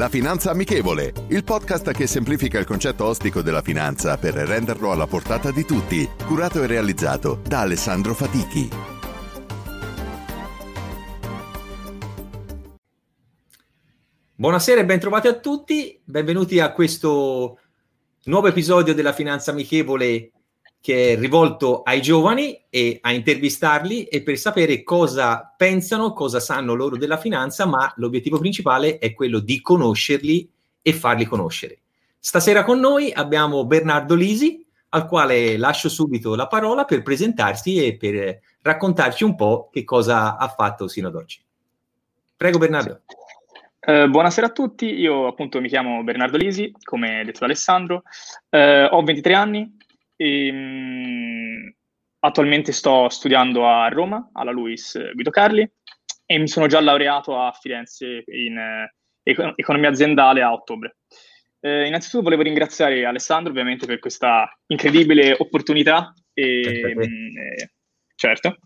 La Finanza Amichevole, il podcast che semplifica il concetto ostico della finanza per renderlo alla portata di tutti, curato e realizzato da Alessandro Fatichi. Buonasera e bentrovati a tutti, benvenuti a questo nuovo episodio della Finanza Amichevole che è rivolto ai giovani e a intervistarli e per sapere cosa pensano, cosa sanno loro della finanza, ma l'obiettivo principale è quello di conoscerli e farli conoscere. Stasera con noi abbiamo Bernardo Lisi, al quale lascio subito la parola per presentarsi e per raccontarci un po' che cosa ha fatto sino ad oggi. Prego Bernardo. Eh, buonasera a tutti, io appunto mi chiamo Bernardo Lisi, come detto da Alessandro, eh, ho 23 anni, e, um, attualmente sto studiando a Roma, alla Luis Guido Carli, e mi sono già laureato a Firenze in eh, econ- economia aziendale a ottobre. Eh, innanzitutto volevo ringraziare Alessandro ovviamente per questa incredibile opportunità e, mh, eh, certo,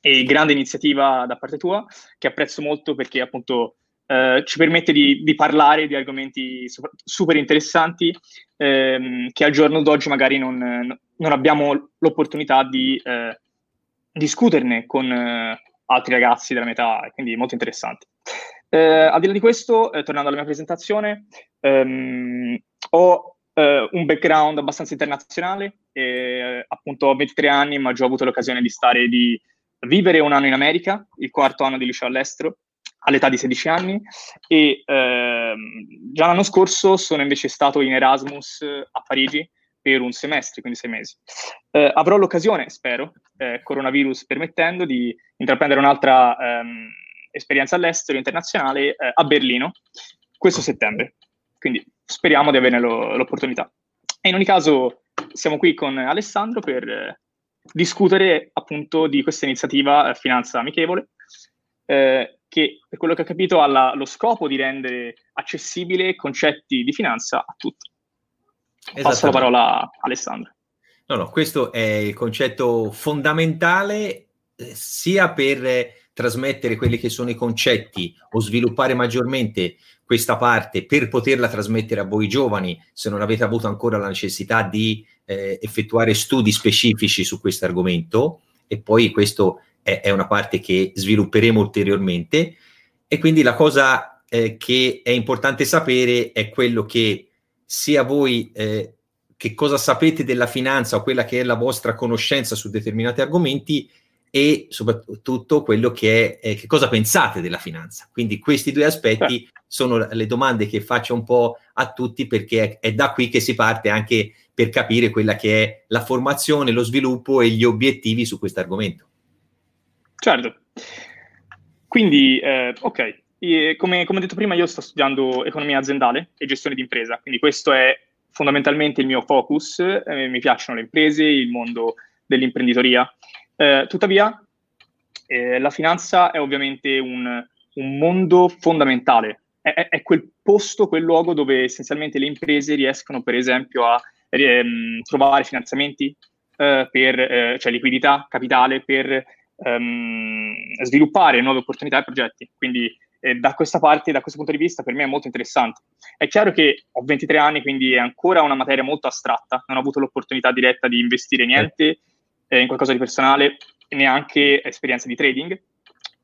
e grande iniziativa da parte tua che apprezzo molto perché appunto eh, ci permette di, di, parlare di argomenti super interessanti ehm, che al giorno d'oggi magari non, non abbiamo l'opportunità di eh, discuterne con eh, altri ragazzi della metà, quindi molto interessanti. Eh, al di là di questo, eh, tornando alla mia presentazione, ehm, ho un background abbastanza internazionale, appunto ho 23 anni, ma già ho avuto l'occasione di stare di vivere un anno in America, il quarto anno di liceo all'estero, all'età di 16 anni e ehm, già l'anno scorso sono invece stato in Erasmus a Parigi per un semestre, quindi sei mesi. Eh, avrò l'occasione, spero, eh, coronavirus permettendo, di intraprendere un'altra ehm, esperienza all'estero internazionale eh, a Berlino questo settembre. Quindi speriamo di averne lo, l'opportunità. E in ogni caso siamo qui con Alessandro per eh, discutere appunto di questa iniziativa eh, Finanza Amichevole, eh, che per quello che ho capito ha lo scopo di rendere accessibile concetti di finanza a tutti. Passo la parola a Alessandro. No, no, questo è il concetto fondamentale eh, sia per eh, trasmettere quelli che sono i concetti o sviluppare maggiormente questa parte per poterla trasmettere a voi giovani se non avete avuto ancora la necessità di eh, effettuare studi specifici su questo argomento e poi questo è, è una parte che svilupperemo ulteriormente. E quindi la cosa eh, che è importante sapere è quello che sia voi eh, che cosa sapete della finanza o quella che è la vostra conoscenza su determinati argomenti e soprattutto quello che è eh, che cosa pensate della finanza. Quindi questi due aspetti sono le domande che faccio un po' a tutti perché è, è da qui che si parte anche per capire quella che è la formazione, lo sviluppo e gli obiettivi su questo argomento. Certo. Quindi, eh, ok, e come, come, detto prima, io sto studiando economia aziendale e gestione di impresa, quindi questo è fondamentalmente il mio focus. Eh, mi piacciono le imprese, il mondo dell'imprenditoria. Eh, tuttavia, eh, la finanza è ovviamente un, un mondo fondamentale. È, è, quel posto, quel luogo dove essenzialmente le imprese riescono, per esempio, a ehm, trovare finanziamenti eh, per, eh, cioè liquidità, capitale per um, sviluppare nuove opportunità e progetti. Quindi eh, da questa parte, da questo punto di vista, per me è molto interessante. È chiaro che ho 23 anni, quindi è ancora una materia molto astratta, non ho avuto l'opportunità diretta di investire niente eh, in qualcosa di personale, neanche esperienza di trading,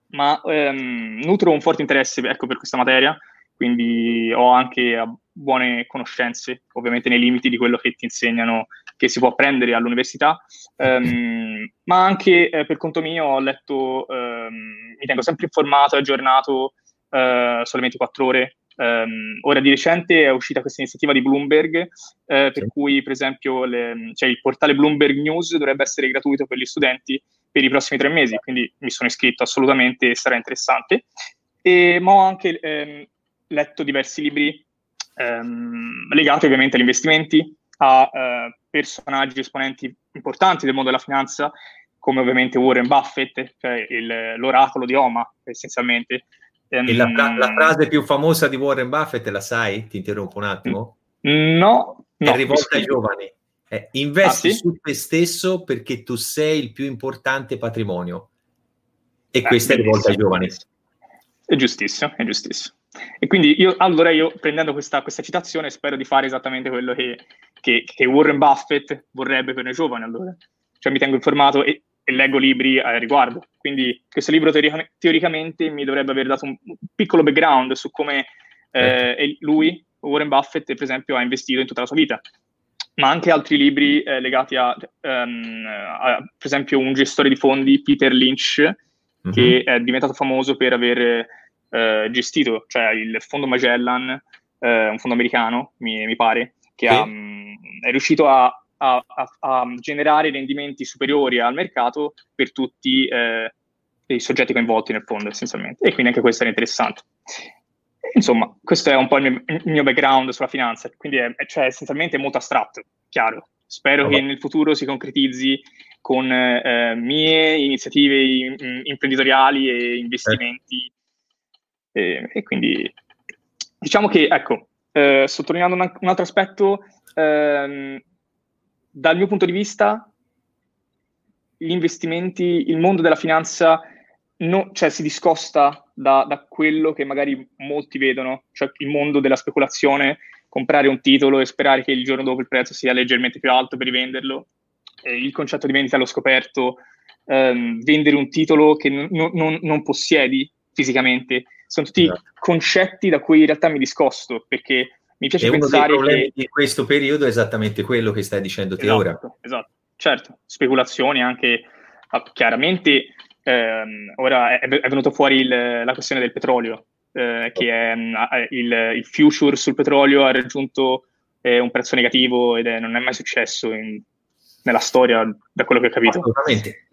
ma ehm, nutro un forte interesse ecco, per questa materia, quindi ho anche buone conoscenze, ovviamente nei limiti di quello che ti insegnano che si può apprendere all'università, um, ma anche eh, per conto mio ho letto, um, mi tengo sempre informato e aggiornato uh, sole 24 ore. Um, ora di recente è uscita questa iniziativa di Bloomberg, eh, per cui per esempio le, cioè il portale Bloomberg News dovrebbe essere gratuito per gli studenti per i prossimi tre mesi, quindi mi sono iscritto assolutamente, sarà interessante. E, ma ho anche ehm, letto diversi libri ehm, legati ovviamente agli investimenti, a eh, personaggi esponenti importanti del mondo della finanza, come ovviamente Warren Buffett, cioè il, l'oracolo di Oma, essenzialmente. E la, la, frase più famosa di Warren Buffett, la sai? Ti interrompo un attimo. No, no. È rivolta ai giovani. Eh, investi ah, sì? su te stesso perché tu sei il più importante patrimonio. E eh, questa è rivolta ai giovani. È giustissimo, è giustissimo. E quindi io, allora io prendendo questa, questa citazione spero di fare esattamente quello che, che, che, Warren Buffett vorrebbe per noi giovani. Allora. Cioè mi tengo informato e, e leggo libri a riguardo. Quindi questo libro teorica, teoricamente mi dovrebbe aver dato un, piccolo background su come eh, certo. lui, Warren Buffett, per esempio, ha investito in tutta la sua vita ma anche altri libri eh, legati a, um, a, per esempio, un gestore di fondi, Peter Lynch, mm-hmm. che è diventato famoso per aver eh, gestito, cioè il fondo Magellan, eh, un fondo americano, mi, mi pare, che sì. ha, um, è riuscito a, a, generare rendimenti superiori al mercato per tutti eh, i soggetti coinvolti nel fondo, essenzialmente. E quindi anche questo è interessante. Insomma, questo è un po' il mio, il mio background sulla finanza, quindi è, cioè, essenzialmente molto astratto, chiaro. Spero allora. che nel futuro si concretizzi con eh, mie iniziative in, imprenditoriali e investimenti. E, e, quindi diciamo che, ecco, eh, sottolineando un, un, altro aspetto, ehm, dal mio punto di vista, gli investimenti, il mondo della finanza no, cioè, si discosta da, da, quello che magari molti vedono, cioè il mondo della speculazione, comprare un titolo e sperare che il giorno dopo il prezzo sia leggermente più alto per rivenderlo, eh, il concetto di vendita allo scoperto, ehm, vendere un titolo che n- n- non possiedi fisicamente, sono tutti esatto. concetti da cui in realtà mi discosto, perché mi piace e pensare uno dei problemi che... di questo periodo è esattamente quello che stai dicendo te esatto, ora. Esatto, certo, speculazioni anche ah, chiaramente ehm, ora è, è venuto fuori il, la questione del petrolio, eh, che è mm, il, il, future sul petrolio ha raggiunto eh, un prezzo negativo ed è, non è mai successo in, nella storia, da quello che ho capito. Assolutamente.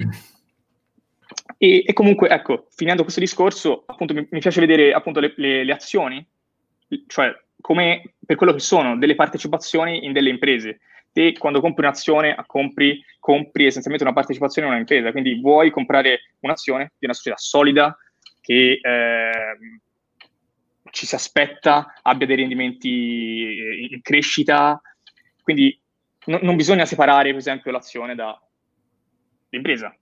E, e, comunque, ecco, finendo questo discorso, appunto, mi, mi piace vedere appunto le, le, le azioni, cioè come per quello che sono delle partecipazioni in delle imprese. Te quando compri un'azione compri, compri essenzialmente una partecipazione in una impresa, quindi vuoi comprare un'azione di una società solida che eh, ci si aspetta abbia dei rendimenti in crescita, quindi no, non bisogna separare per esempio l'azione dall'impresa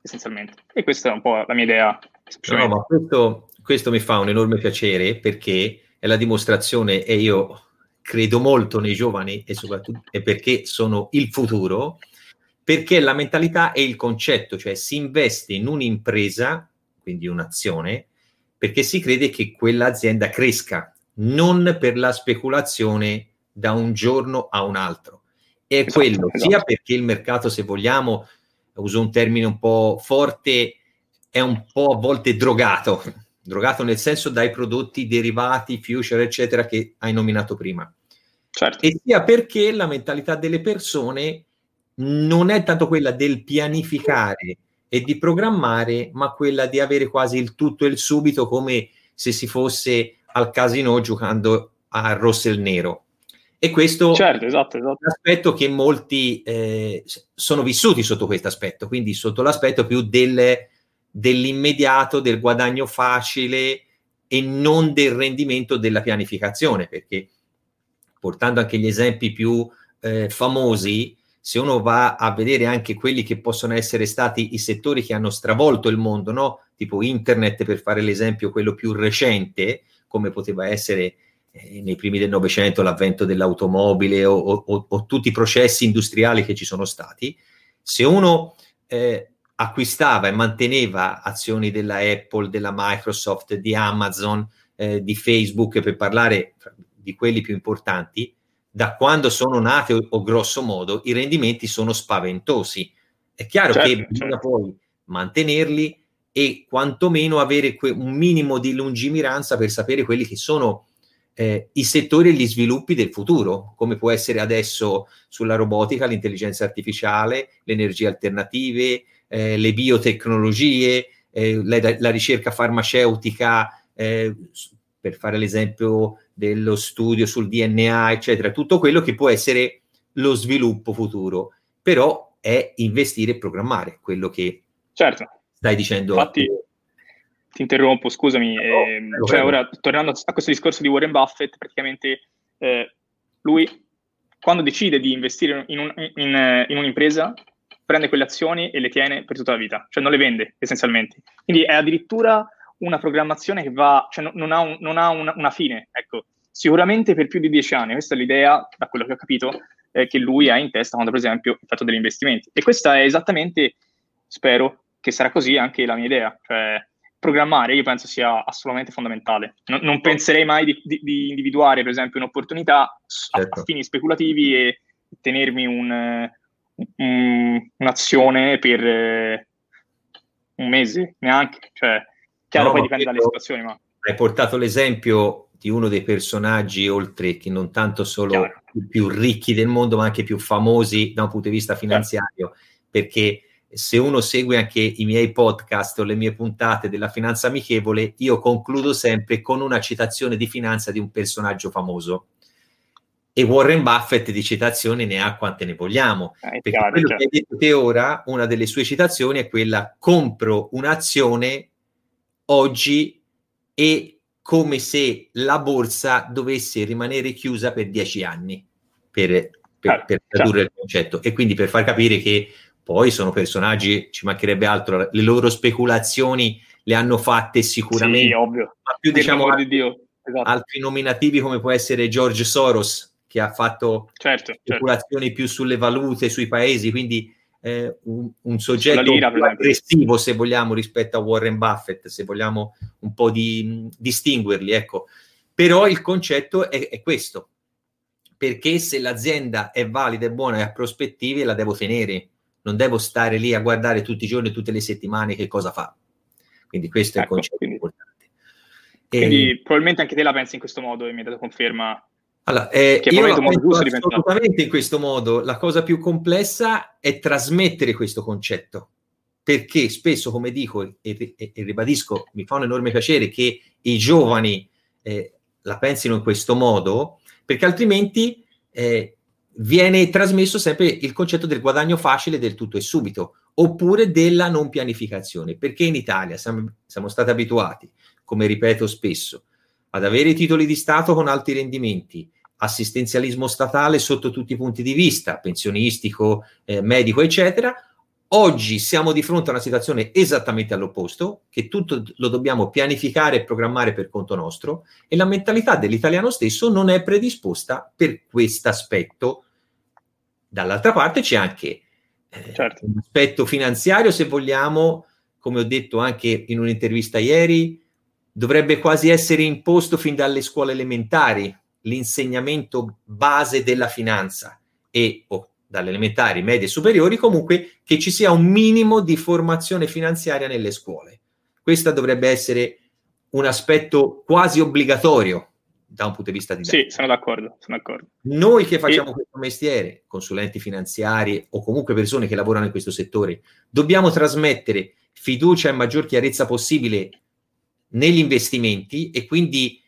essenzialmente. E questa è un po' la mia idea. No, ma questo, questo mi fa un enorme piacere perché è la dimostrazione, e io credo molto nei giovani e soprattutto e perché sono il futuro, perché la mentalità è il concetto, cioè si investe in un'impresa, quindi un'azione, perché si crede che quell'azienda cresca, non per la speculazione da un giorno a un altro. E esatto, quello esatto. sia perché il mercato, se vogliamo, uso un termine un po' forte, è un po' a volte drogato, drogato nel senso dai prodotti derivati, future, eccetera, che hai nominato prima. Certo. E sia perché la mentalità delle persone non è tanto quella del pianificare e di programmare, ma quella di avere quasi il tutto e il subito come se si fosse al casino giocando a rosso e nero. E questo certo, esatto, esatto. è un aspetto che molti eh, sono vissuti sotto questo aspetto, quindi sotto l'aspetto più del, dell'immediato, del guadagno facile e non del rendimento della pianificazione, perché portando anche gli esempi più eh, famosi, se uno va a vedere anche quelli che possono essere stati i settori che hanno stravolto il mondo, no? tipo internet per fare l'esempio quello più recente, come poteva essere nei primi del Novecento l'avvento dell'automobile o, o, o, tutti i processi industriali che ci sono stati, se uno eh, acquistava e manteneva azioni della Apple, della Microsoft, di Amazon, eh, di Facebook, per parlare di quelli più importanti, da quando sono nate o, o grosso modo i rendimenti sono spaventosi. È chiaro certo, che bisogna certo. poi mantenerli e quantomeno avere que- un minimo di lungimiranza per sapere quelli che sono eh, i settori e gli sviluppi del futuro, come può essere adesso sulla robotica, l'intelligenza artificiale, le energie alternative, eh, le biotecnologie, eh, la, la, ricerca farmaceutica, eh, per fare l'esempio dello studio sul DNA, eccetera, tutto quello che può essere lo sviluppo futuro, però è investire e programmare quello che certo. stai dicendo. Infatti, ti interrompo, scusami. No, eh, cioè, ora, tornando a questo discorso di Warren Buffett, praticamente eh, lui, quando decide di investire in, un, in, in, un'impresa, prende quelle azioni e le tiene per tutta la vita, cioè non le vende essenzialmente. Quindi è addirittura una programmazione che va, cioè non ha, un, non ha una, una, fine, ecco. Sicuramente per più di dieci anni, questa è l'idea, da quello che ho capito, eh, che lui ha in testa quando, per esempio, ha fatto degli investimenti. E questa è esattamente, spero, che sarà così anche la mia idea, cioè programmare io penso sia assolutamente fondamentale. Non, non penserei mai di, di, di, individuare, per esempio, un'opportunità certo. a, a, fini speculativi e tenermi un, un, un'azione per eh, un mese, neanche. Cioè, chiaro, no, poi dipende dalle situazioni, ma... Hai portato l'esempio di uno dei personaggi, oltre che non tanto solo i più ricchi del mondo, ma anche più famosi da un punto di vista finanziario, certo. perché se uno segue anche i miei podcast o le mie puntate della finanza amichevole, io concludo sempre con una citazione di finanza di un personaggio famoso. E Warren Buffett di citazioni ne ha quante ne vogliamo. Eh, perché chiaro, quello certo. che hai detto te ora, una delle sue citazioni è quella: compro un'azione oggi e come se la borsa dovesse rimanere chiusa per dieci anni per, per, per tradurre certo. il concetto. E quindi per far capire che poi sono personaggi, ci mancherebbe altro, le loro speculazioni le hanno fatte sicuramente, sì, ovvio. ma più diciamo altri, di. Esatto. altri nominativi come può essere George Soros, che ha fatto certo, certo. speculazioni certo. più sulle valute, sui paesi, quindi eh, un, un, soggetto lira, più aggressivo, se vogliamo, rispetto a Warren Buffett, se vogliamo un po' di distinguerli, ecco. Però il concetto è, è questo, perché se l'azienda è valida, è buona e ha prospettive, la devo tenere non devo stare lì a guardare tutti i giorni, tutte le settimane che cosa fa. Quindi questo ecco, è il ecco, concetto quindi, importante. E, quindi probabilmente anche te la pensi in questo modo e mi hai dato conferma. Allora, eh, io la penso assolutamente in questo modo. La cosa più complessa è trasmettere questo concetto, perché spesso, come dico e, e, e ribadisco, mi fa un enorme piacere che i giovani eh, la pensino in questo modo, perché altrimenti eh, viene trasmesso sempre il concetto del guadagno facile del tutto e subito, oppure della non pianificazione, perché in Italia siamo, siamo stati abituati, come ripeto spesso, ad avere titoli di Stato con alti rendimenti, assistenzialismo statale sotto tutti i punti di vista, pensionistico, eh, medico, eccetera. Oggi siamo di fronte a una situazione esattamente all'opposto, che tutto lo dobbiamo pianificare e programmare per conto nostro e la mentalità dell'italiano stesso non è predisposta per questo aspetto Dall'altra parte c'è anche eh, certo. un aspetto finanziario, se vogliamo, come ho detto anche in un'intervista ieri, dovrebbe quasi essere imposto fin dalle scuole elementari l'insegnamento base della finanza e oh, dalle elementari, medie e superiori, comunque che ci sia un minimo di formazione finanziaria nelle scuole. Questo dovrebbe essere un aspetto quasi obbligatorio da un punto di vista di Sì, sono d'accordo, sono d'accordo. Noi che facciamo e... questo mestiere, consulenti finanziari o comunque persone che lavorano in questo settore, dobbiamo trasmettere fiducia e maggior chiarezza possibile negli investimenti e quindi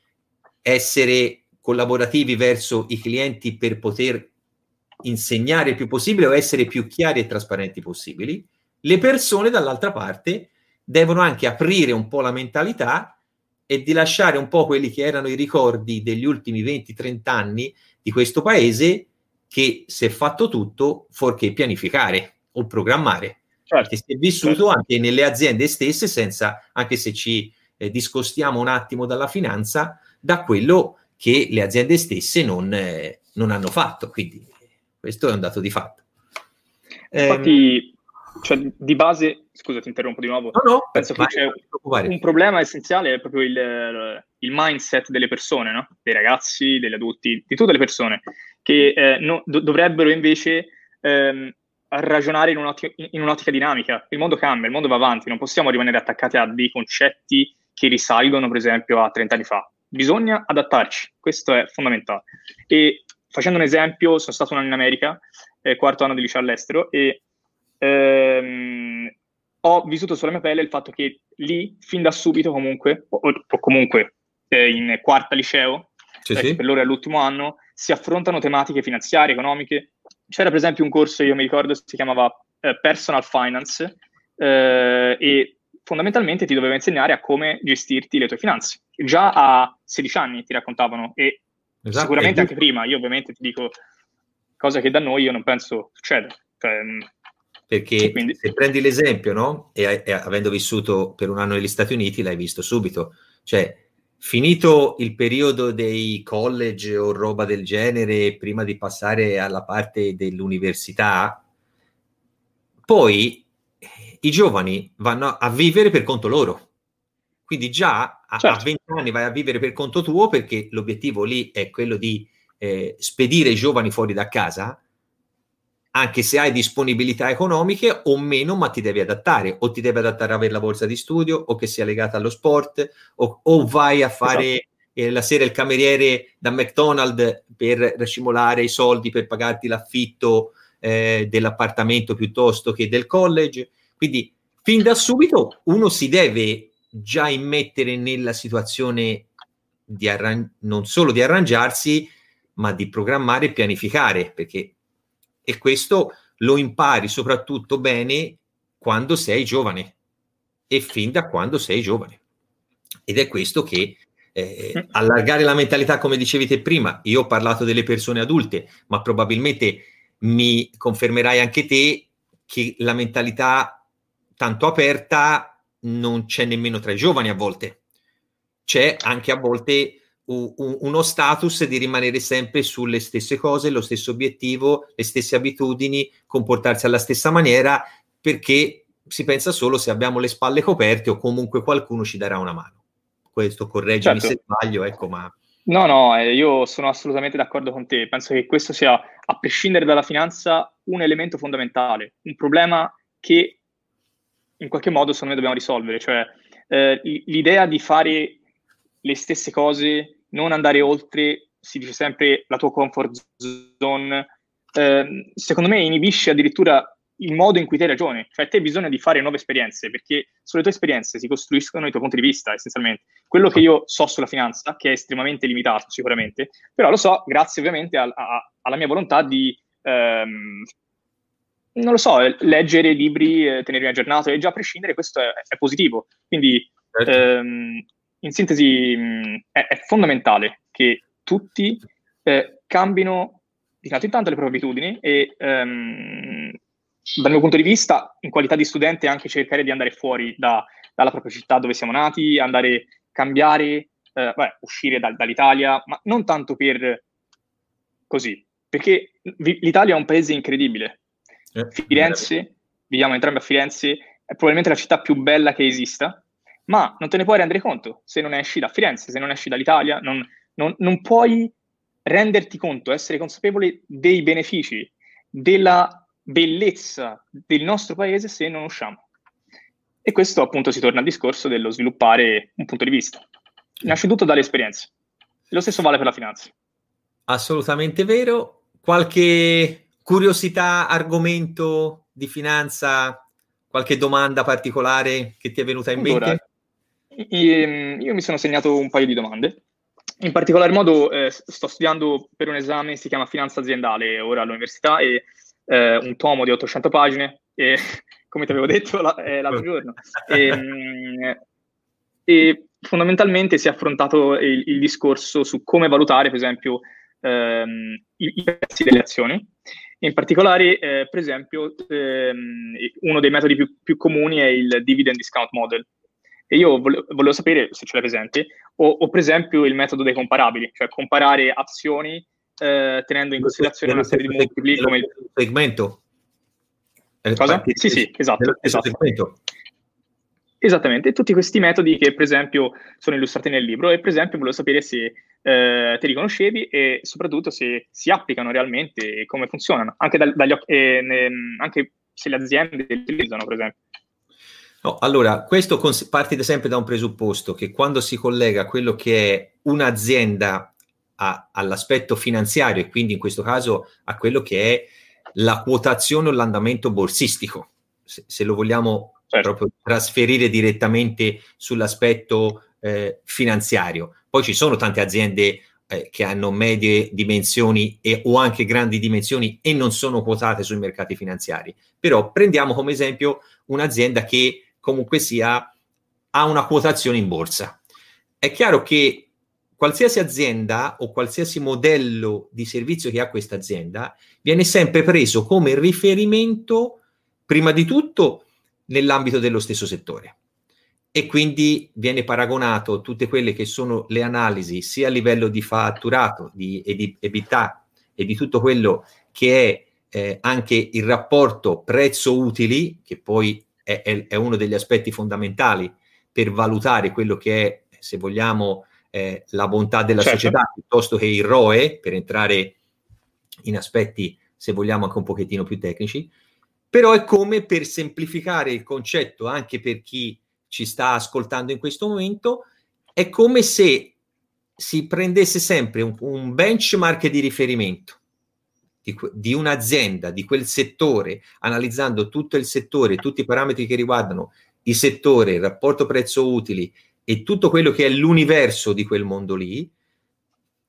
essere collaborativi verso i clienti per poter insegnare il più possibile o essere più chiari e trasparenti possibili. Le persone dall'altra parte devono anche aprire un po' la mentalità e di lasciare un po' quelli che erano i ricordi degli ultimi 20-30 anni di questo paese che si è fatto tutto fuorché pianificare o programmare. Certo. Che si è vissuto certo. anche nelle aziende stesse, senza, anche se ci eh, discostiamo un attimo dalla finanza, da quello che le aziende stesse non, eh, non hanno fatto. Quindi questo è un dato di fatto. Infatti, cioè, di base, scusa, ti interrompo di nuovo. No, no, penso che c'è un problema essenziale, è proprio il, il mindset delle persone, no? dei ragazzi, degli adulti, di tutte le persone, che eh, no, do- dovrebbero invece ehm, ragionare in un'ottica, in un'ottica dinamica. Il mondo cambia, il mondo va avanti, non possiamo rimanere attaccati a dei concetti che risalgono, per esempio, a 30 anni fa. Bisogna adattarci, questo è fondamentale. E facendo un esempio, sono stato un anno in America, eh, quarto anno di liceo all'estero, e ehm, ho vissuto sulla mia pelle il fatto che lì, fin da subito comunque, o, o comunque eh, in quarta liceo, sì, sì. per loro è l'ultimo anno, si affrontano tematiche finanziarie, economiche. C'era per esempio un corso, io mi ricordo, si chiamava eh, Personal Finance eh, e fondamentalmente ti doveva insegnare a come gestirti le tue finanze. Già a 16 anni ti raccontavano e esatto, sicuramente anche prima, io ovviamente ti dico cosa che da noi io non penso succeda. Cioè, mm, perché quindi... se prendi l'esempio, no? E, e, avendo vissuto per un anno negli Stati Uniti, l'hai visto subito. Cioè, finito il periodo dei college o roba del genere, prima di passare alla parte dell'università, poi eh, i giovani vanno a vivere per conto loro. Quindi già a, certo. a 20 anni vai a vivere per conto tuo perché l'obiettivo lì è quello di eh, spedire i giovani fuori da casa anche se hai disponibilità economiche o meno, ma ti devi adattare, o ti devi adattare a avere la borsa di studio, o che sia legata allo sport, o, o vai a fare esatto. eh, la sera il cameriere da McDonald's per racimolare i soldi per pagarti l'affitto eh, dell'appartamento piuttosto che del college. Quindi, fin da subito, uno si deve già immettere nella situazione di arran- non solo di arrangiarsi, ma di programmare e pianificare, perché e questo lo impari soprattutto bene quando sei giovane e fin da quando sei giovane. Ed è questo che eh, mm. allargare la mentalità, come dicevi te prima, io ho parlato delle persone adulte, ma probabilmente mi confermerai anche te che la mentalità tanto aperta non c'è nemmeno tra i giovani a volte. C'è anche a volte uno status di rimanere sempre sulle stesse cose, lo stesso obiettivo, le stesse abitudini, comportarsi alla stessa maniera, perché si pensa solo se abbiamo le spalle coperte o comunque qualcuno ci darà una mano. Questo correggimi certo. se sbaglio, ecco, ma... No, no, eh, io sono assolutamente d'accordo con te. Penso che questo sia, a prescindere dalla finanza, un elemento fondamentale, un problema che in qualche modo secondo me dobbiamo risolvere. Cioè, eh, l'idea di fare le stesse cose non andare oltre, si dice sempre, la tua comfort zone, eh, secondo me inibisce addirittura il modo in cui te ragioni, cioè te hai bisogno di fare nuove esperienze, perché sulle tue esperienze si costruiscono i tuoi punti di vista, essenzialmente. Quello che io so sulla finanza, che è estremamente limitato sicuramente, però lo so grazie ovviamente a, a, alla mia volontà di, ehm, non lo so, leggere libri, eh, tenermi aggiornato, e già a prescindere questo è, è positivo. Quindi certo. ehm, in sintesi mh, è, è, fondamentale che tutti eh, cambino di tanto in tanto le proprie abitudini e ehm, dal mio punto di vista, in qualità di studente, anche cercare di andare fuori da, dalla propria città dove siamo nati, andare, cambiare, eh, beh, uscire da, dall'Italia, ma non tanto per così, perché l'Italia è un paese incredibile. Eh, Firenze, viviamo entrambi a Firenze, è probabilmente la città più bella che esista, ma non te ne puoi rendere conto se non esci da Firenze, se non esci dall'Italia, non, non, non puoi renderti conto, essere consapevole dei benefici, della bellezza del nostro paese se non usciamo. E questo appunto si torna al discorso dello sviluppare un punto di vista. Nasce tutto dalle esperienze. Lo stesso vale per la finanza. Assolutamente vero. Qualche curiosità, argomento di finanza, qualche domanda particolare che ti è venuta in allora, mente? Ehm, io mi sono segnato un paio di domande. In particolar modo eh, sto studiando per un esame, si chiama Finanza aziendale, ora all'università, e eh, un tomo di 800 pagine, e come ti avevo detto la, eh, l'altro giorno. E, ehm, e, fondamentalmente si è affrontato il, il, discorso su come valutare, per esempio, ehm, i, prezzi delle azioni. In particolare, eh, per esempio, ehm, uno dei metodi più, più comuni è il dividend discount model, e io volevo, volevo sapere se ce l'hai presente, o, o, per esempio il metodo dei comparabili, cioè comparare azioni eh, tenendo in considerazione una serie di multipli come il segmento. Cosa? Sì, sì, esatto. esatto. Esattamente, tutti questi metodi che per esempio sono illustrati nel libro e per esempio volevo sapere se eh, te li conoscevi e soprattutto se si applicano realmente e come funzionano, anche, da, dagli, eh, ne, anche se le aziende li utilizzano per esempio. No, allora, questo cons- parte sempre da un presupposto che quando si collega quello che è un'azienda a, all'aspetto finanziario e quindi in questo caso a quello che è la quotazione o l'andamento borsistico, se, se lo vogliamo certo. proprio trasferire direttamente sull'aspetto eh, finanziario. Poi ci sono tante aziende eh, che hanno medie dimensioni e, o anche grandi dimensioni e non sono quotate sui mercati finanziari. Però prendiamo come esempio un'azienda che comunque sia ha una quotazione in borsa. È chiaro che qualsiasi azienda o qualsiasi modello di servizio che ha questa azienda viene sempre preso come riferimento, prima di tutto, nell'ambito dello stesso settore e quindi viene paragonato tutte quelle che sono le analisi sia a livello di fatturato di, e di EBITDA e di tutto quello che è eh, anche il rapporto prezzo-utili, che poi è, è, è, uno degli aspetti fondamentali per valutare quello che è, se vogliamo, eh, la bontà della certo. società, piuttosto che il ROE, per entrare in aspetti, se vogliamo, anche un pochettino più tecnici. Però è come per semplificare il concetto anche per chi ci sta ascoltando in questo momento, è come se si prendesse sempre un, un benchmark di riferimento di, di, un'azienda, di quel settore, analizzando tutto il settore, tutti i parametri che riguardano il settore, il rapporto prezzo-utili e tutto quello che è l'universo di quel mondo lì,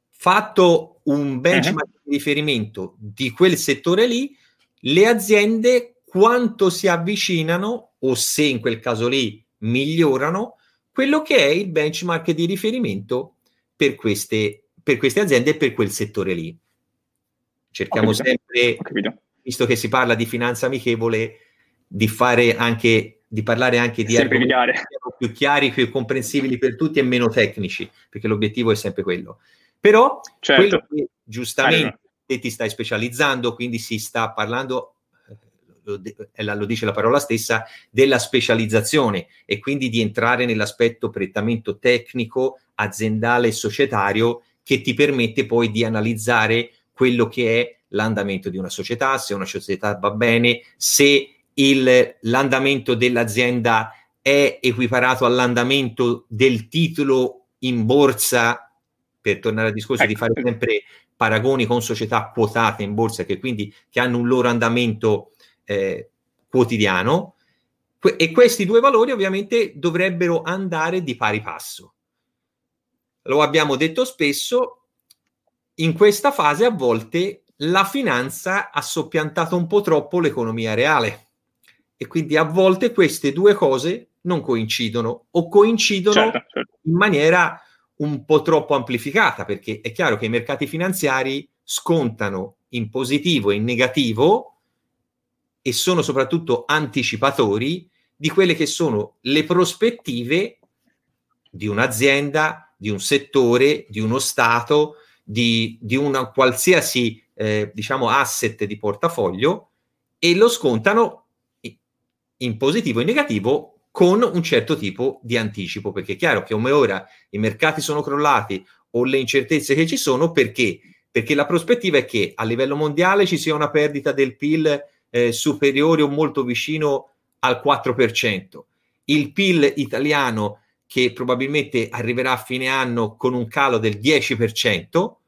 fatto un benchmark uh-huh. di riferimento di quel settore lì, le aziende quanto si avvicinano o se in quel caso lì migliorano quello che è il benchmark di riferimento per queste, per queste aziende e per quel settore lì. Cerchiamo sempre, visto che si parla di finanza amichevole, di fare anche di parlare anche di argomenti più chiari, più comprensibili per tutti e meno tecnici, perché l'obiettivo è sempre quello. Però certo. quello che giustamente te ti stai specializzando, quindi si sta parlando lo, lo, dice la parola stessa, della specializzazione e quindi di entrare nell'aspetto prettamente tecnico, aziendale e societario che ti permette poi di analizzare quello che è l'andamento di una società, se una società va bene, se il, l'andamento dell'azienda è equiparato all'andamento del titolo in borsa, per tornare al discorso ecco. di fare sempre paragoni con società quotate in borsa che quindi che hanno un loro andamento eh, quotidiano que- e questi due valori ovviamente dovrebbero andare di pari passo. Lo abbiamo detto spesso, in questa fase a volte la finanza ha soppiantato un po' troppo l'economia reale e quindi a volte queste due cose non coincidono o coincidono certo, certo. in maniera un po' troppo amplificata perché è chiaro che i mercati finanziari scontano in positivo e in negativo e sono soprattutto anticipatori di quelle che sono le prospettive di un'azienda, di un settore, di uno Stato, di, di una qualsiasi eh, diciamo asset di portafoglio e lo scontano in positivo e in negativo con un certo tipo di anticipo, perché è chiaro che come ora i mercati sono crollati o le incertezze che ci sono, perché? Perché la prospettiva è che a livello mondiale ci sia una perdita del PIL eh, superiore o molto vicino al 4%. Il PIL italiano che probabilmente arriverà a fine anno con un calo del 10%.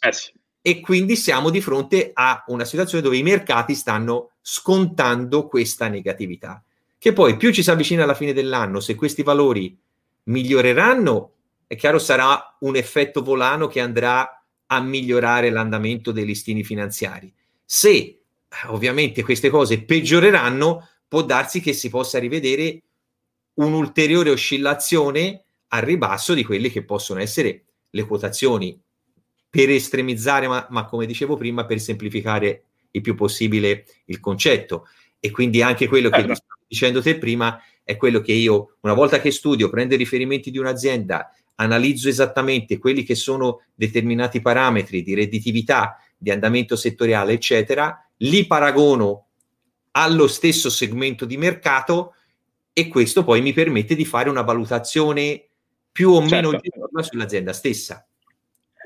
Eh sì. E quindi siamo di fronte a una situazione dove i mercati stanno scontando questa negatività. Che poi più ci si avvicina alla fine dell'anno, se questi valori miglioreranno, è chiaro sarà un effetto volano che andrà a migliorare l'andamento dei listini finanziari. Se ovviamente queste cose peggioreranno, può darsi che si possa rivedere un'ulteriore oscillazione al ribasso di quelle che possono essere le quotazioni per estremizzare, ma, ma come dicevo prima, per semplificare il più possibile il concetto. E quindi anche quello che eh, ti dicendo te prima è quello che io, una volta che studio, prendo i riferimenti di un'azienda, analizzo esattamente quelli che sono determinati parametri di redditività, di andamento settoriale, eccetera, li paragono allo stesso segmento di mercato e questo poi mi permette di fare una valutazione più o certo. meno oggettiva sull'azienda stessa.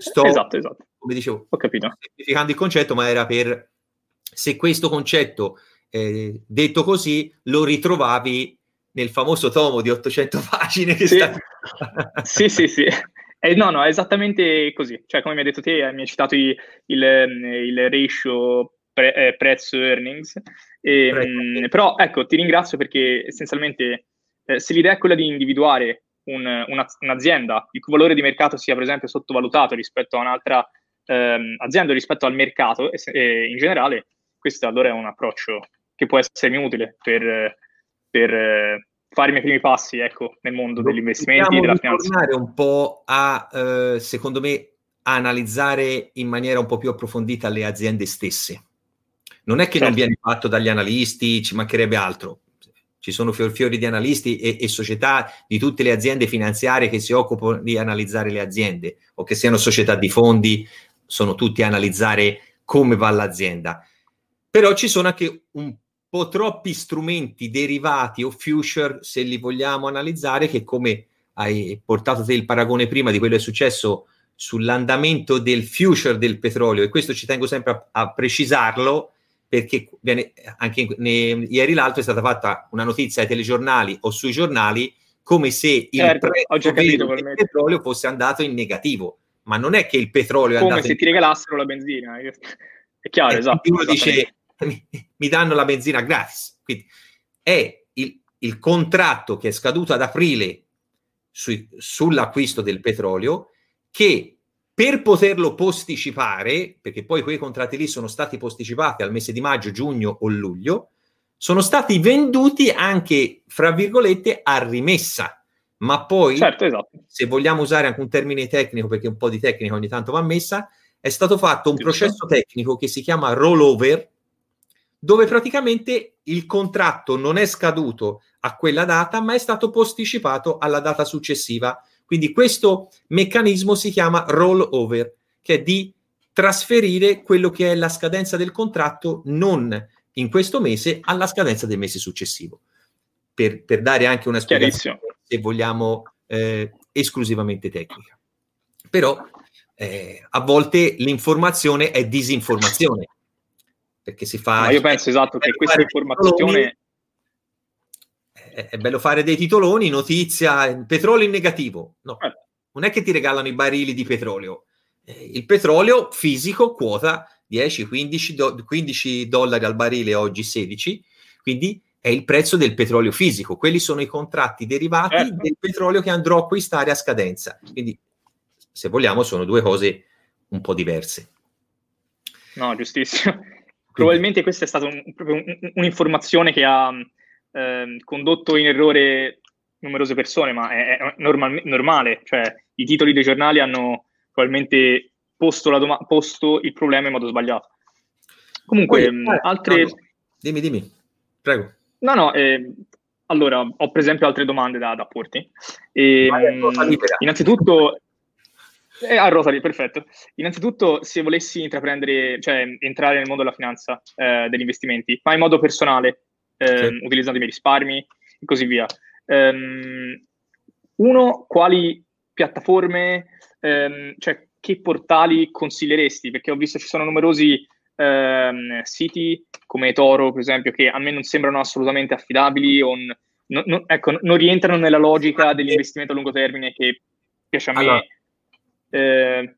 Sto, esatto, esatto. come dicevo, Ho capito. semplificando il concetto, ma era per se questo concetto eh, detto così lo ritrovavi nel famoso tomo di 800 pagine che sì. sta... sì, sì, sì. Eh, no, no, è esattamente così. Cioè, come mi hai detto te, mi hai citato i, il, il ratio pre- eh, prezzo earnings E, ehm, però ecco, ti ringrazio perché essenzialmente eh, se l'idea è quella di individuare un, una, un'azienda il cui valore di mercato sia per esempio sottovalutato rispetto a un'altra ehm, azienda, rispetto al mercato e, e, in generale, questo allora è un approccio che può essermi utile per, per eh, fare i miei primi passi ecco, nel mondo degli investimenti e della finanza. tornare un po' a, eh, secondo me, analizzare in maniera un po' più approfondita le aziende stesse. Non è che certo. non viene fatto dagli analisti, ci mancherebbe altro. Ci sono fior fiori di analisti e, e, società di tutte le aziende finanziarie che si occupano di analizzare le aziende o che siano società di fondi, sono tutti a analizzare come va l'azienda. Però ci sono anche un po' troppi strumenti derivati o future, se li vogliamo analizzare, che come hai portato te il paragone prima di quello che è successo sull'andamento del future del petrolio, e questo ci tengo sempre a, a precisarlo, perché viene, anche ne, ieri l'altro è stata fatta una notizia ai telegiornali o sui giornali come se il certo, prezzo del petrolio fosse andato in negativo, ma non è che il petrolio come è andato se ti regalassero la benzina, è chiaro, eh, esatto. Uno dice mi, mi, danno la benzina gratis, quindi è il, il contratto che è scaduto ad aprile sui, sull'acquisto del petrolio che per poterlo posticipare, perché poi quei contratti lì sono stati posticipati al mese di maggio, giugno o luglio, sono stati venduti anche, fra virgolette, a rimessa. Ma poi, certo, esatto. se vogliamo usare anche un termine tecnico, perché un po' di tecnica ogni tanto va messa, è stato fatto un processo tecnico che si chiama rollover, dove praticamente il contratto non è scaduto a quella data, ma è stato posticipato alla data successiva. Quindi questo meccanismo si chiama rollover, che è di trasferire quello che è la scadenza del contratto non in questo mese alla scadenza del mese successivo. Per, per dare anche una spiegazione, se vogliamo, eh, esclusivamente tecnica. Però eh, a volte l'informazione è disinformazione perché si fa... Ma io penso esatto che questa informazione... È, è bello fare dei titoloni, notizia, petrolio in negativo. No, eh. non è che ti regalano i barili di petrolio. Eh, il petrolio fisico quota 10-15 do- 15 dollari al barile, oggi 16, quindi è il prezzo del petrolio fisico. Quelli sono i contratti derivati certo. del petrolio che andrò a acquistare a scadenza. Quindi, se vogliamo, sono due cose un po' diverse. No, giustissimo. Probabilmente questa è stata un, un, un'informazione che ha eh, condotto in errore numerose persone, ma è, è normal, normale, cioè i titoli dei giornali hanno probabilmente posto, doma- posto il problema in modo sbagliato. Comunque, Poi, eh, altre... No, dimmi, dimmi, prego. No, no, eh, allora, ho per esempio altre domande da, da porti. E, ehm, innanzitutto, eh, a Rotary, perfetto. Innanzitutto, se volessi intraprendere, cioè entrare nel mondo della finanza, eh, degli investimenti, ma in modo personale, eh, sì. utilizzando i miei risparmi e così via. Um, uno, quali piattaforme, um, cioè che portali consiglieresti? Perché ho visto ci sono numerosi um, siti come Toro, per esempio, che a me non sembrano assolutamente affidabili o n- n- ecco, non rientrano nella logica dell'investimento a lungo termine che piace a me. Allora eh,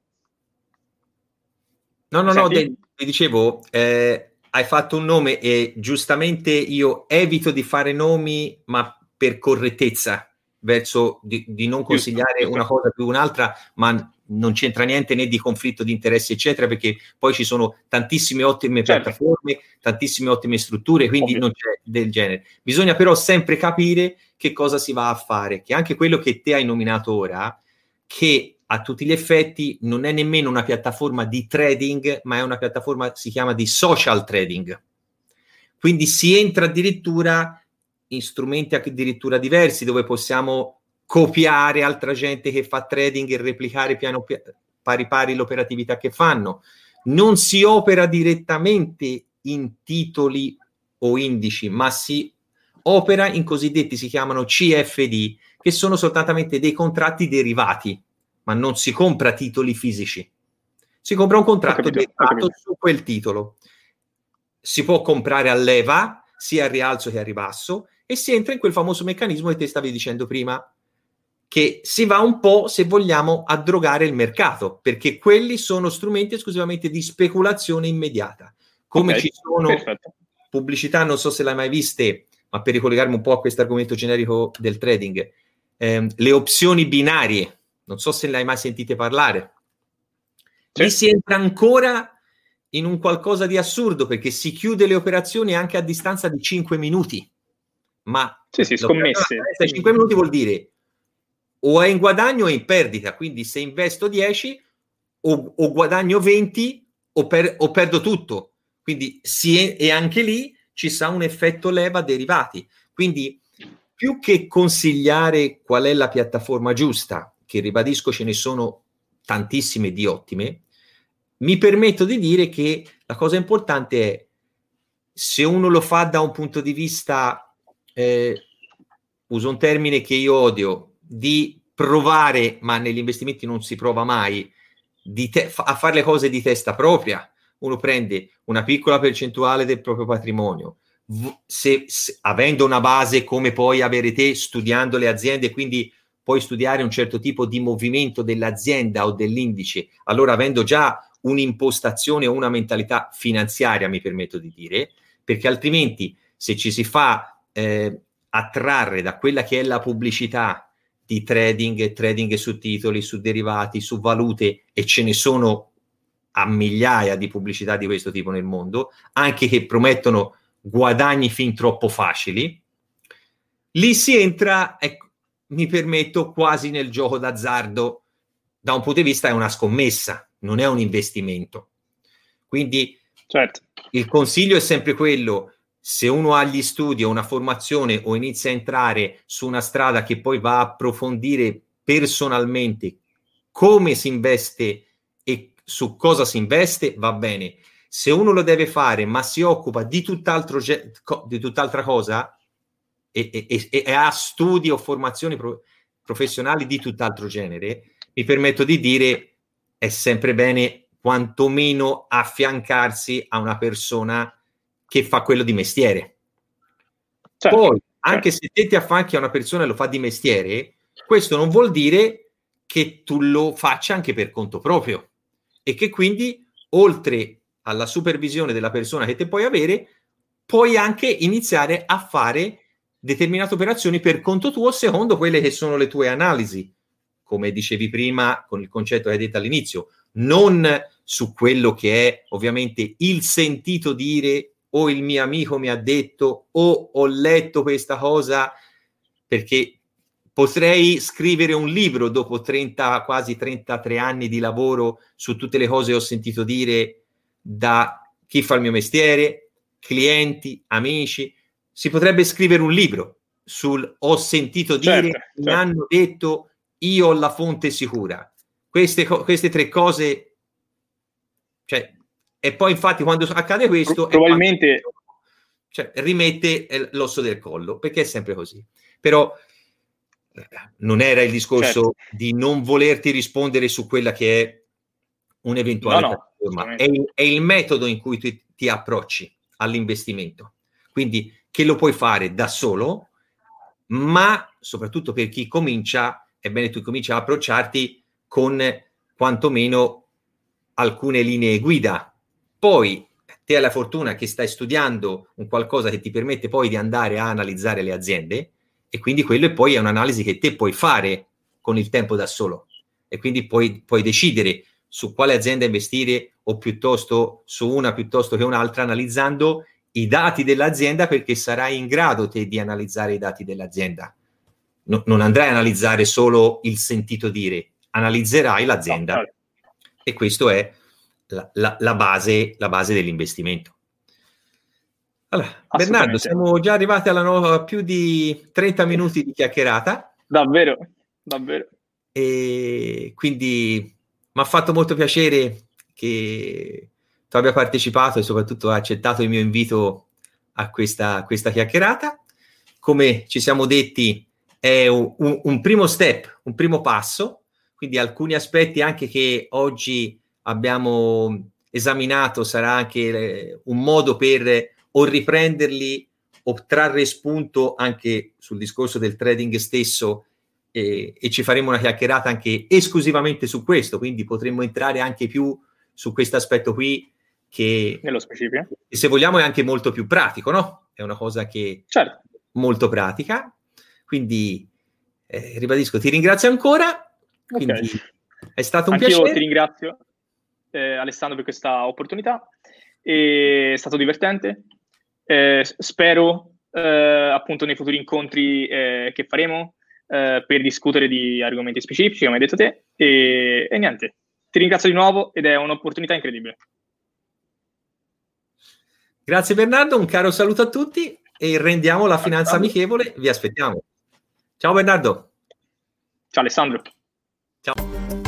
no, no, no, ti dicevo, eh, hai fatto un nome e giustamente io evito di fare nomi, ma per correttezza, verso di, di non consigliare una cosa più un'altra, ma non c'entra niente né di conflitto di interessi, eccetera, perché poi ci sono tantissime ottime certo. piattaforme, tantissime ottime strutture, quindi Ovvio. non c'è del genere. Bisogna però sempre capire che cosa si va a fare, che anche quello che te hai nominato ora, che a tutti gli effetti non è nemmeno una piattaforma di trading, ma è una piattaforma, si chiama di social trading. Quindi si entra addirittura in strumenti addirittura diversi dove possiamo copiare altra gente che fa trading e replicare piano pari pari l'operatività che fanno. Non si opera direttamente in titoli o indici, ma si opera in cosiddetti si chiamano CFD, che sono soltanto dei contratti derivati ma non si compra titoli fisici. Si compra un contratto derivato su quel titolo. Si può comprare a leva, sia a rialzo che a ribasso, e si entra in quel famoso meccanismo che te stavi dicendo prima, che si va un po', se vogliamo, a drogare il mercato, perché quelli sono strumenti esclusivamente di speculazione immediata. Come okay, ci sono perfetto. pubblicità, non so se l'hai mai viste, ma per ricollegarmi un po' a questo argomento generico del trading, ehm, le opzioni binarie, non so se le hai mai sentite parlare. Lì si entra ancora in un qualcosa di assurdo perché si chiude le operazioni anche a distanza di 5 minuti. Ma sì, sì, scommesse. 5 minuti vuol dire o è in guadagno o è in perdita. Quindi se investo 10 o, o guadagno 20 o, per, o, perdo tutto. Quindi sì, e anche lì ci sa un effetto leva derivati. Quindi più che consigliare qual è la piattaforma giusta, che ribadisco ce ne sono tantissime di ottime, mi permetto di dire che la cosa importante è se uno lo fa da un punto di vista, eh, uso un termine che io odio, di provare, ma negli investimenti non si prova mai, te- a fare le cose di testa propria. Uno prende una piccola percentuale del proprio patrimonio, se, se, avendo una base come puoi avere te studiando le aziende, quindi puoi studiare un certo tipo di movimento dell'azienda o dell'indice, allora avendo già un'impostazione o una mentalità finanziaria, mi permetto di dire, perché altrimenti se ci si fa eh, attrarre da quella che è la pubblicità di trading, trading su titoli, su derivati, su valute e ce ne sono a migliaia di pubblicità di questo tipo nel mondo, anche che promettono guadagni fin troppo facili, lì si entra, ecco, mi permetto, quasi nel gioco d'azzardo. Da un punto di vista è una scommessa, non è un investimento. Quindi certo. il consiglio è sempre quello, se uno ha gli studi o una formazione o inizia a entrare su una strada che poi va a approfondire personalmente come si investe e su cosa si investe, va bene. Se uno lo deve fare, ma si occupa di, tutt'altro, di tutt'altra cosa e, e, e, ha studi o formazioni pro, professionali di tutt'altro genere, mi permetto di dire è sempre bene quantomeno affiancarsi a una persona che fa quello di mestiere. Certo, Poi, anche certo. se te ti affianchi a una persona e lo fa di mestiere, questo non vuol dire che tu lo faccia anche per conto proprio e che quindi, oltre alla supervisione della persona che te puoi avere, puoi anche iniziare a fare determinate operazioni per conto tuo secondo quelle che sono le tue analisi, come dicevi prima con il concetto che hai detto all'inizio, non su quello che è ovviamente il sentito dire o il mio amico mi ha detto o ho letto questa cosa perché potrei scrivere un libro dopo 30, quasi 33 anni di lavoro su tutte le cose che ho sentito dire da chi fa il mio mestiere, clienti, amici. Si potrebbe scrivere un libro sul ho sentito dire, certo, certo. mi hanno detto, io ho la fonte sicura. Queste, queste tre cose, cioè, e poi infatti quando accade questo... Probabilmente... Quando, cioè, rimette eh, l'osso del collo, perché è sempre così. Però eh, non era il discorso certo. di non volerti rispondere su quella che è un'eventuale no, no, piattaforma, è il, è il, metodo in cui tu ti approcci all'investimento. Quindi che lo puoi fare da solo, ma soprattutto per chi comincia, è bene tu cominci a approcciarti con quantomeno alcune linee guida. Poi te hai la fortuna che stai studiando un qualcosa che ti permette poi di andare a analizzare le aziende e quindi quello poi è un'analisi che te puoi fare con il tempo da solo. E quindi puoi, puoi decidere su quale azienda investire o piuttosto su una piuttosto che un'altra analizzando i dati dell'azienda perché sarai in grado te di analizzare i dati dell'azienda. No, non andrai a analizzare solo il sentito dire, analizzerai l'azienda. No, e questo è la, la, la, base, la base dell'investimento. Allora, Bernardo, siamo già arrivati alla nuova più di 30 minuti di chiacchierata. Davvero, davvero. E quindi mi ha fatto molto piacere che tu abbia partecipato e soprattutto accettato il mio invito a questa, questa chiacchierata. Come ci siamo detti, è un, un, primo step, un primo passo, quindi alcuni aspetti anche che oggi abbiamo esaminato sarà anche eh, un modo per o riprenderli o trarre spunto anche sul discorso del trading stesso eh, e ci faremo una chiacchierata anche esclusivamente su questo, quindi potremmo entrare anche più su questo aspetto qui che, nello specifico. E se vogliamo è anche molto più pratico, no? È una cosa che certo. molto pratica. Quindi eh, ribadisco, ti ringrazio ancora. Quindi okay. è stato un Anch'io piacere. ti ringrazio eh, Alessandro per questa opportunità. è stato divertente. Eh, spero eh, appunto nei futuri incontri eh, che faremo eh, per discutere di argomenti specifici, come hai detto te. E, e niente, ti ringrazio di nuovo ed è un'opportunità incredibile. Grazie Bernardo, un caro saluto a tutti e rendiamo la finanza amichevole, vi aspettiamo. Ciao Bernardo. Ciao Alessandro. Ciao.